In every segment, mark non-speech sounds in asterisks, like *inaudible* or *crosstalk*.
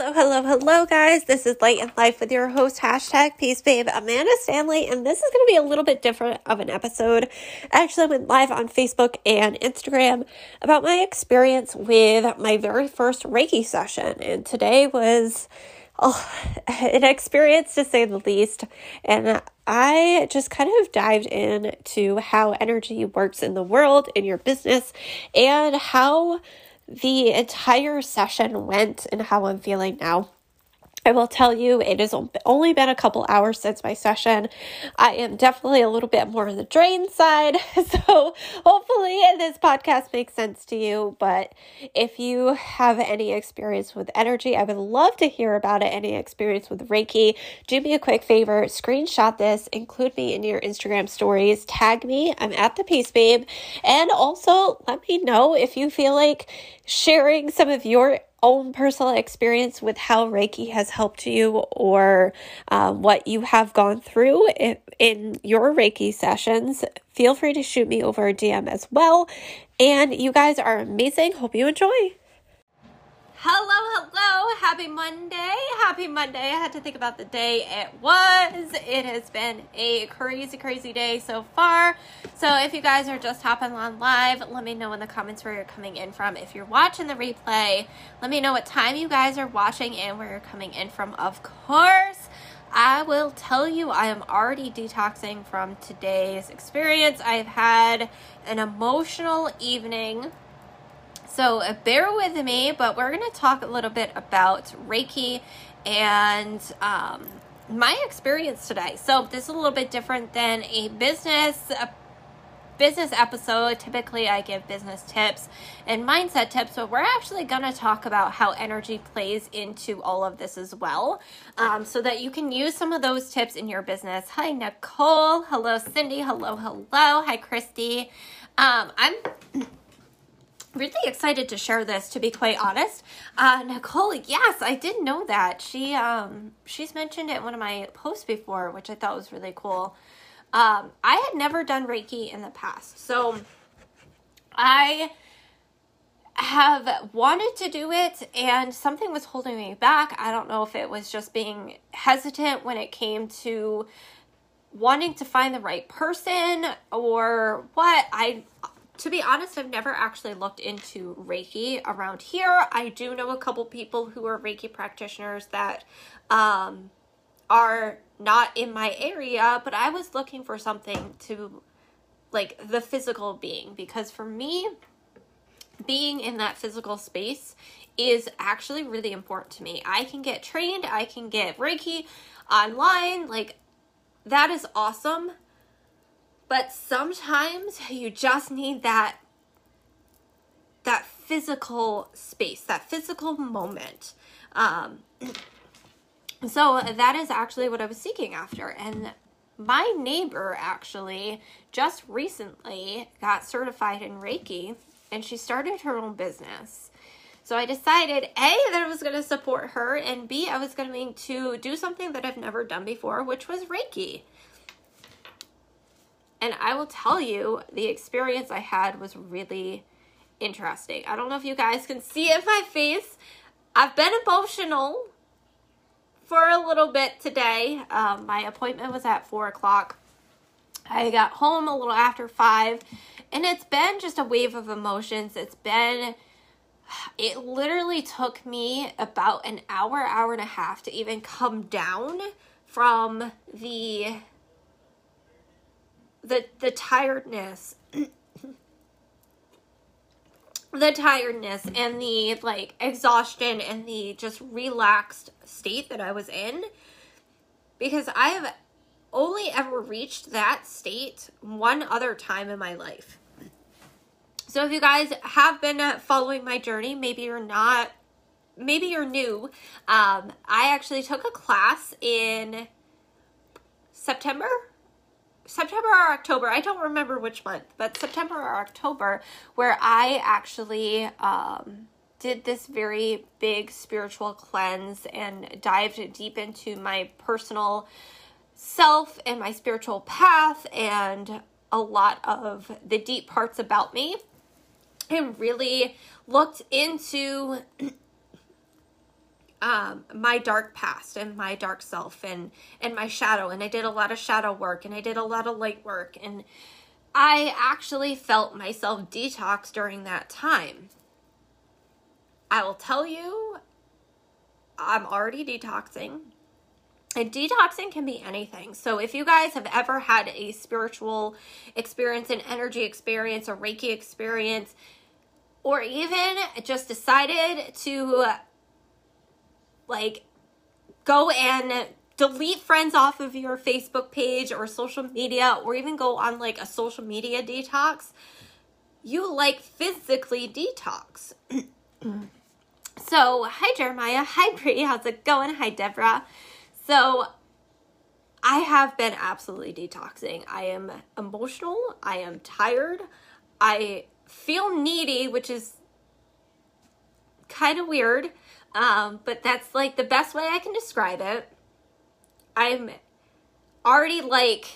Hello, hello, hello, guys. This is Light in Life with your host, hashtag Peace Babe, Amanda Stanley, and this is going to be a little bit different of an episode. Actually, I went live on Facebook and Instagram about my experience with my very first Reiki session, and today was oh, *laughs* an experience to say the least. And I just kind of dived into how energy works in the world, in your business, and how the entire session went and how I'm feeling now. I will tell you, it has only been a couple hours since my session. I am definitely a little bit more on the drain side. *laughs* So hopefully this podcast makes sense to you. But if you have any experience with energy, I would love to hear about it. Any experience with Reiki, do me a quick favor, screenshot this, include me in your Instagram stories, tag me. I'm at the Peace Babe. And also let me know if you feel like sharing some of your own personal experience with how Reiki has helped you or um, what you have gone through in your Reiki sessions, feel free to shoot me over a DM as well. And you guys are amazing. Hope you enjoy. Hello, hello. Happy Monday. Happy Monday. I had to think about the day it was. It has been a crazy, crazy day so far. So if you guys are just hopping on live, let me know in the comments where you're coming in from. If you're watching the replay, let me know what time you guys are watching and where you're coming in from. Of course, I will tell you I am already detoxing from today's experience. I've had an emotional evening so uh, bear with me, but we're going to talk a little bit about Reiki and um, my experience today. So this is a little bit different than a business a business episode. Typically, I give business tips and mindset tips, but we're actually going to talk about how energy plays into all of this as well, um, so that you can use some of those tips in your business. Hi, Nicole. Hello, Cindy. Hello, hello. Hi, Christy. Um, I'm really excited to share this to be quite honest. Uh nicole yes i didn't know that. She um she's mentioned it in one of my posts before which i thought was really cool. Um i had never done reiki in the past so i have wanted to do it and something was holding me back. I don't know if it was just being hesitant when it came to wanting to find the right person or what. I to be honest, I've never actually looked into Reiki around here. I do know a couple people who are Reiki practitioners that um, are not in my area, but I was looking for something to like the physical being because for me, being in that physical space is actually really important to me. I can get trained, I can get Reiki online, like that is awesome. But sometimes you just need that that physical space, that physical moment. Um, *clears throat* so that is actually what I was seeking after. And my neighbor actually just recently got certified in Reiki and she started her own business. So I decided A, that I was going to support her, and B, I was going to do something that I've never done before, which was Reiki. And I will tell you, the experience I had was really interesting. I don't know if you guys can see it in my face. I've been emotional for a little bit today. Um, my appointment was at 4 o'clock. I got home a little after 5. And it's been just a wave of emotions. It's been it literally took me about an hour, hour and a half to even come down from the the the tiredness *coughs* the tiredness and the like exhaustion and the just relaxed state that I was in because I have only ever reached that state one other time in my life. So if you guys have been following my journey, maybe you're not maybe you're new. Um I actually took a class in September September or October, I don't remember which month, but September or October, where I actually um, did this very big spiritual cleanse and dived deep into my personal self and my spiritual path and a lot of the deep parts about me. And really looked into um, my dark past and my dark self and and my shadow and I did a lot of shadow work and I did a lot of light work and I actually felt myself detox during that time. I will tell you I'm already detoxing. And detoxing can be anything. So if you guys have ever had a spiritual experience, an energy experience, a Reiki experience, or even just decided to like go and delete friends off of your Facebook page or social media or even go on like a social media detox, you like physically detox. *clears throat* so, hi Jeremiah, hi Brie, how's it going? Hi Deborah. So, I have been absolutely detoxing. I am emotional, I am tired, I feel needy, which is kind of weird. Um, but that's like the best way I can describe it. I'm already like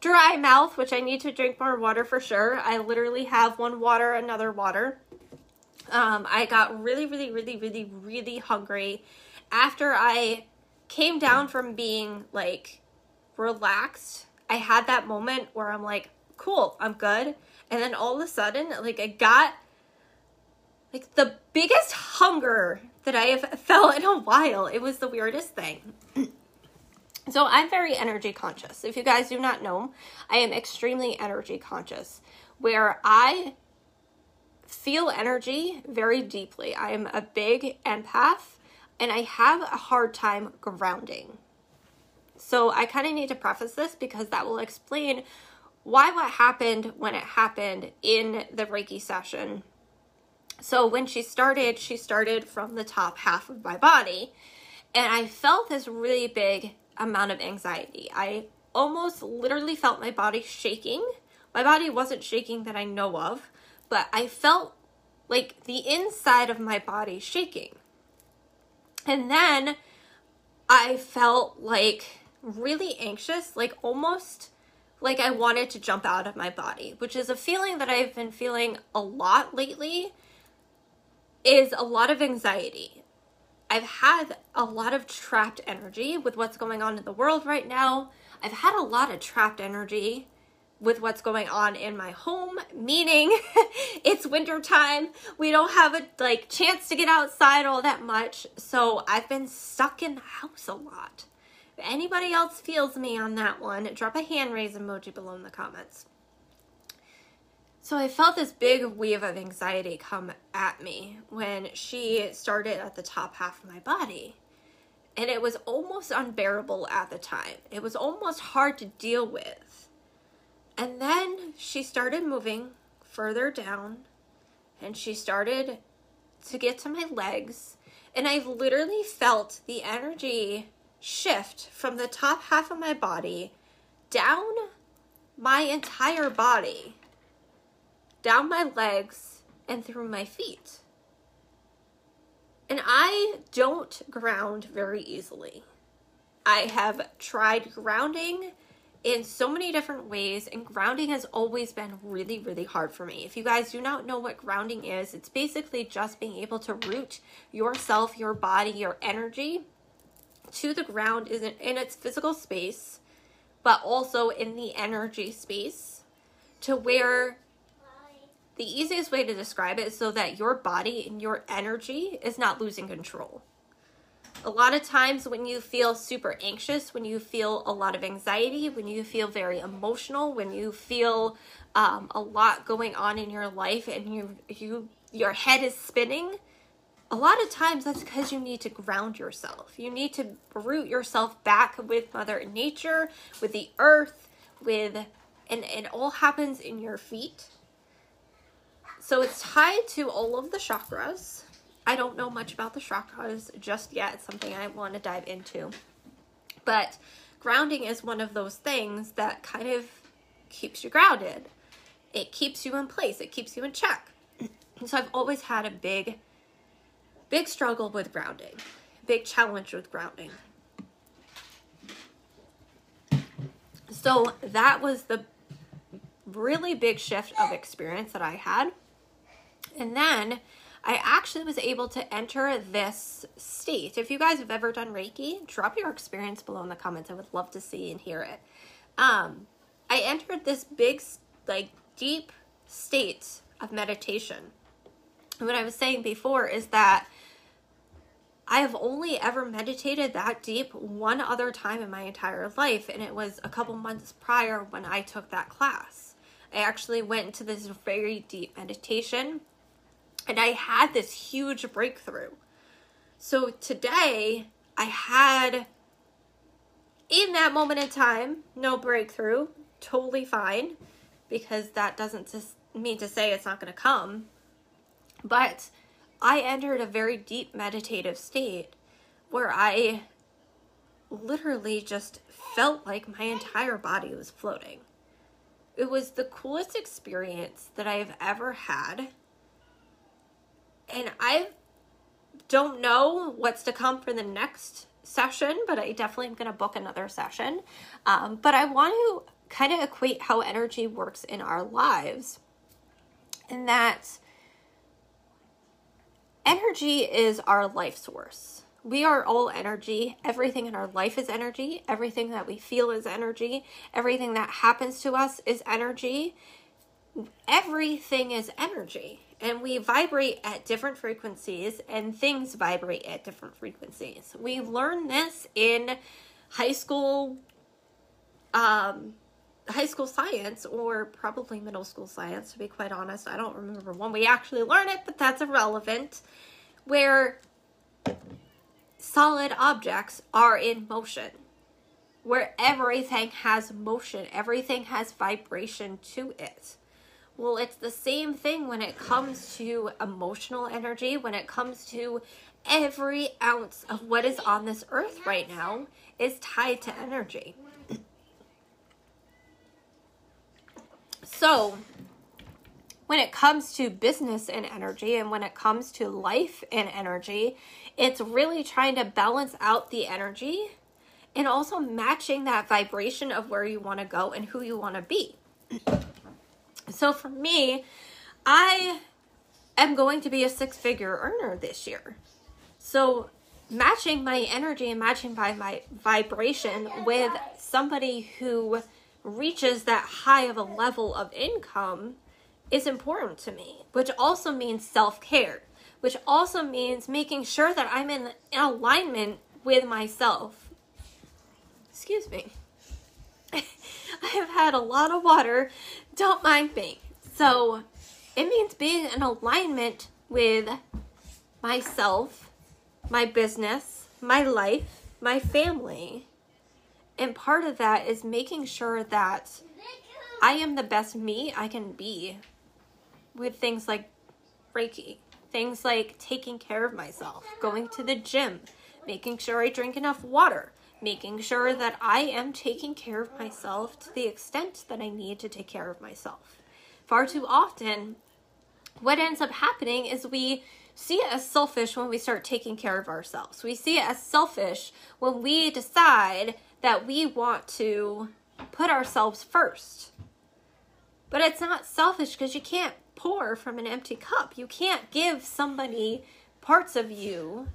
dry mouth, which I need to drink more water for sure. I literally have one water, another water. Um, I got really, really, really, really, really hungry after I came down from being like relaxed. I had that moment where I'm like, cool, I'm good. And then all of a sudden, like, I got like the biggest hunger that I have *laughs* felt in a while. It was the weirdest thing. *clears throat* so I'm very energy conscious. If you guys do not know, I am extremely energy conscious where I feel energy very deeply. I am a big empath and I have a hard time grounding. So I kind of need to preface this because that will explain why what happened when it happened in the Reiki session so when she started, she started from the top half of my body. And I felt this really big amount of anxiety. I almost literally felt my body shaking. My body wasn't shaking that I know of, but I felt like the inside of my body shaking. And then I felt like really anxious, like almost like I wanted to jump out of my body, which is a feeling that I've been feeling a lot lately is a lot of anxiety. I've had a lot of trapped energy with what's going on in the world right now. I've had a lot of trapped energy with what's going on in my home, meaning *laughs* it's winter time. We don't have a like chance to get outside all that much. So I've been stuck in the house a lot. If anybody else feels me on that one, drop a hand raise emoji below in the comments. So I felt this big wave of anxiety come at me when she started at the top half of my body. And it was almost unbearable at the time. It was almost hard to deal with. And then she started moving further down and she started to get to my legs. And I literally felt the energy shift from the top half of my body down my entire body down my legs and through my feet. And I don't ground very easily. I have tried grounding in so many different ways, and grounding has always been really, really hard for me. If you guys do not know what grounding is, it's basically just being able to root yourself, your body, your energy to the ground in, in its physical space, but also in the energy space to where the easiest way to describe it is so that your body and your energy is not losing control. A lot of times when you feel super anxious, when you feel a lot of anxiety, when you feel very emotional, when you feel um, a lot going on in your life and you you your head is spinning, a lot of times that's because you need to ground yourself. You need to root yourself back with Mother Nature, with the earth, with and it all happens in your feet so it's tied to all of the chakras. I don't know much about the chakras just yet. It's something I want to dive into. But grounding is one of those things that kind of keeps you grounded. It keeps you in place. It keeps you in check. *clears throat* So I've always had a big, big struggle with grounding, big challenge with grounding. So that was the really big shift of experience that I had. And then I actually was able to enter this state. If you guys have ever done Reiki, drop your experience below in the comments. I would love to see and hear it. Um, I entered this big, like, deep state of meditation. what I was saying before is that I have only ever meditated that deep one other time in my entire life, and it was a couple months prior when I took that class. I actually went into this very deep meditation and I had this huge breakthrough. So today, I had in that moment in time, no breakthrough, totally fine, because that doesn't mean to say it's not going to come. But I entered a very deep meditative state where I literally just felt like my entire body was floating. It was the coolest experience that I've ever had. And I don't know what's to come for the next session, but I definitely am going to book another session. Um, but I want to kind of equate how energy works in our lives. And that energy is our life source. We are all energy. Everything in our life is energy. Everything that we feel is energy. Everything that happens to us is energy. Everything is energy and we vibrate at different frequencies and things vibrate at different frequencies. We learn this in high school um high school science or probably middle school science to be quite honest. I don't remember when we actually learn it, but that's irrelevant. Where solid objects are in motion. Where everything has motion, everything has vibration to it. Well, it's the same thing when it comes to emotional energy, when it comes to every ounce of what is on this earth right now is tied to energy. So, when it comes to business and energy and when it comes to life and energy, it's really trying to balance out the energy and also matching that vibration of where you want to go and who you want to be. So for me, I am going to be a six figure earner this year. So matching my energy and matching by my vibration with somebody who reaches that high of a level of income is important to me, which also means self care, which also means making sure that I'm in, in alignment with myself. Excuse me. *laughs* I have had a lot of water. Don't mind me. So it means being in alignment with myself, my business, my life, my family. And part of that is making sure that I am the best me I can be with things like Reiki, things like taking care of myself, going to the gym, making sure I drink enough water, making sure that I am taking care of myself to the extent that I need to take care of myself. Far too often, what ends up happening is we see it as selfish when we start taking care of ourselves. We see it as selfish when we decide that we want to put ourselves first. But it's not selfish because you can't pour from an empty cup. You can't give somebody parts of you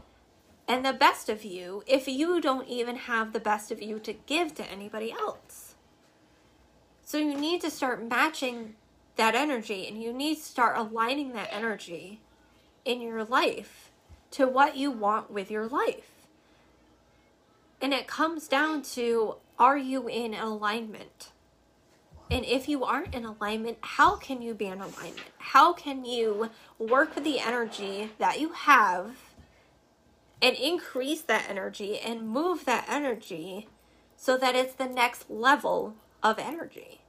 and the best of you if you don't even have the best of you to give to anybody else. So you need to start matching that energy and you need to start aligning that energy in your life to what you want with your life. And it comes down to are you in alignment? And if you aren't in alignment, how can you be in alignment? How can you work with the energy that you have and increase that energy and move that energy so that it's the next level of energy.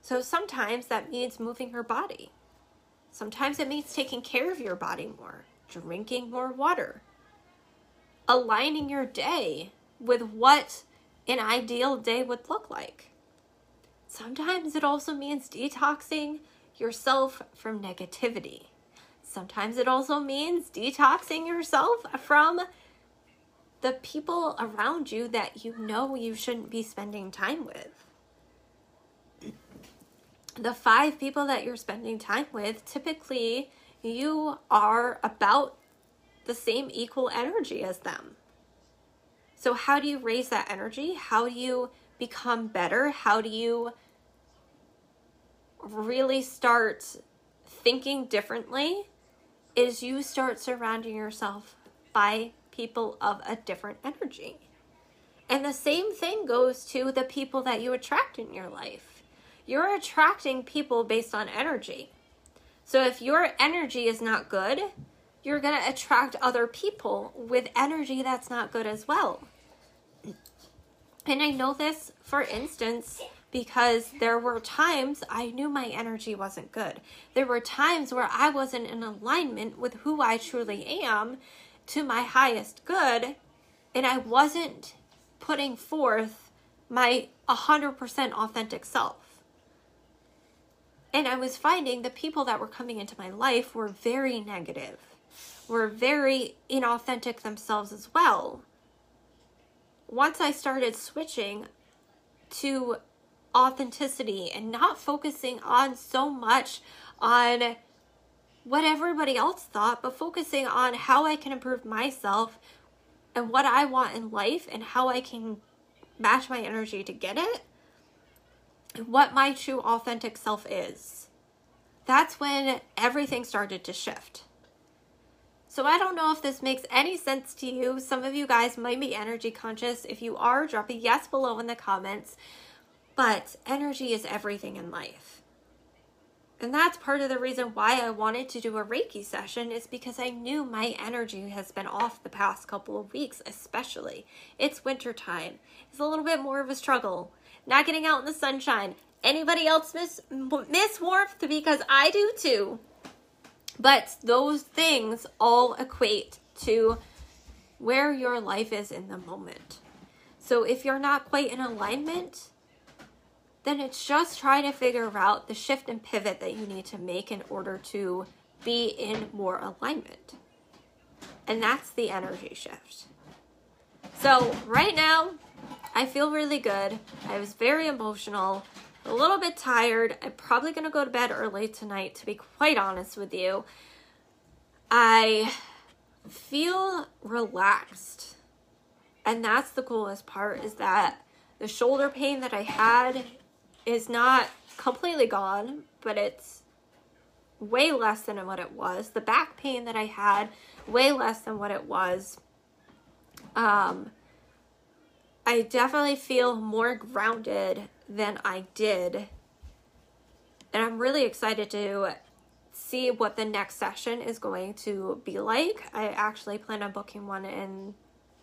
So sometimes that means moving your body. Sometimes it means taking care of your body more, drinking more water, aligning your day with what an ideal day would look like. Sometimes it also means detoxing yourself from negativity. Sometimes it also means detoxing yourself from the people around you that you know you shouldn't be spending time with. The five people that you're spending time with, typically you are about the same equal energy as them. So, how do you raise that energy? How do you become better? How do you really start thinking differently? Is you start surrounding yourself by people of a different energy. And the same thing goes to the people that you attract in your life. You're attracting people based on energy. So if your energy is not good, you're going to attract other people with energy that's not good as well. And I know this, for instance, because there were times I knew my energy wasn't good. There were times where I wasn't in alignment with who I truly am to my highest good, and I wasn't putting forth my 100% authentic self. And I was finding the people that were coming into my life were very negative, were very inauthentic themselves as well. Once I started switching to authenticity and not focusing on so much on what everybody else thought, but focusing on how I can improve myself and what I want in life and how I can match my energy to get it, and what my true authentic self is. That's when everything started to shift. So I don't know if this makes any sense to you. Some of you guys might be energy conscious. If you are, drop a yes below in the comments. But energy is everything in life. And that's part of the reason why I wanted to do a Reiki session is because I knew my energy has been off the past couple of weeks, especially. It's winter time. It's a little bit more of a struggle. Not getting out in the sunshine. Anybody else miss miss warmth because I do too. But those things all equate to where your life is in the moment. So if you're not quite in alignment, then it's just trying to figure out the shift and pivot that you need to make in order to be in more alignment. And that's the energy shift. So, right now, I feel really good. I was very emotional, a little bit tired. I'm probably going to go to bed early tonight, to be quite honest with you. I feel relaxed. And that's the coolest part is that the shoulder pain that I had is not completely gone, but it's way less than what it was. The back pain that I had, way less than what it was. Um, I definitely feel more grounded than I did. And I'm really excited to see what the next session is going to be like. I actually plan on booking one in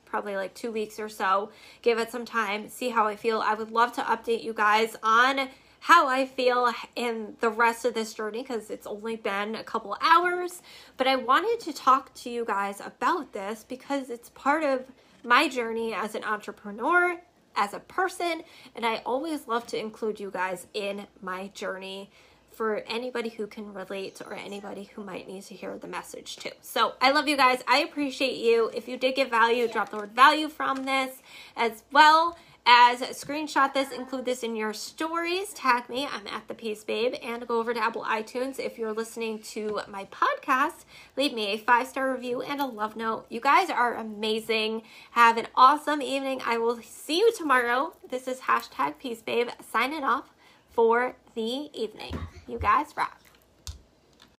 probably like two weeks or so. Give it some time, see how I feel. I would love to update you guys on how I feel in the rest of this journey because it's only been a couple hours. But I wanted to talk to you guys about this because it's part of my journey as an entrepreneur, as a person, and I always love to include you guys in my journey for anybody who can relate or anybody who might need to hear the message too. So I love you guys. I appreciate you. If you did get value, drop the word value from this as well as screenshot this, include this in your stories, tag me, I'm at the Peace Babe, and go over to Apple iTunes if you're listening to my podcast. Leave me a five star review and a love note. You guys are amazing. Have an awesome evening. I will see you tomorrow. This is hashtag Peace Babe signing off for the evening. You guys rock.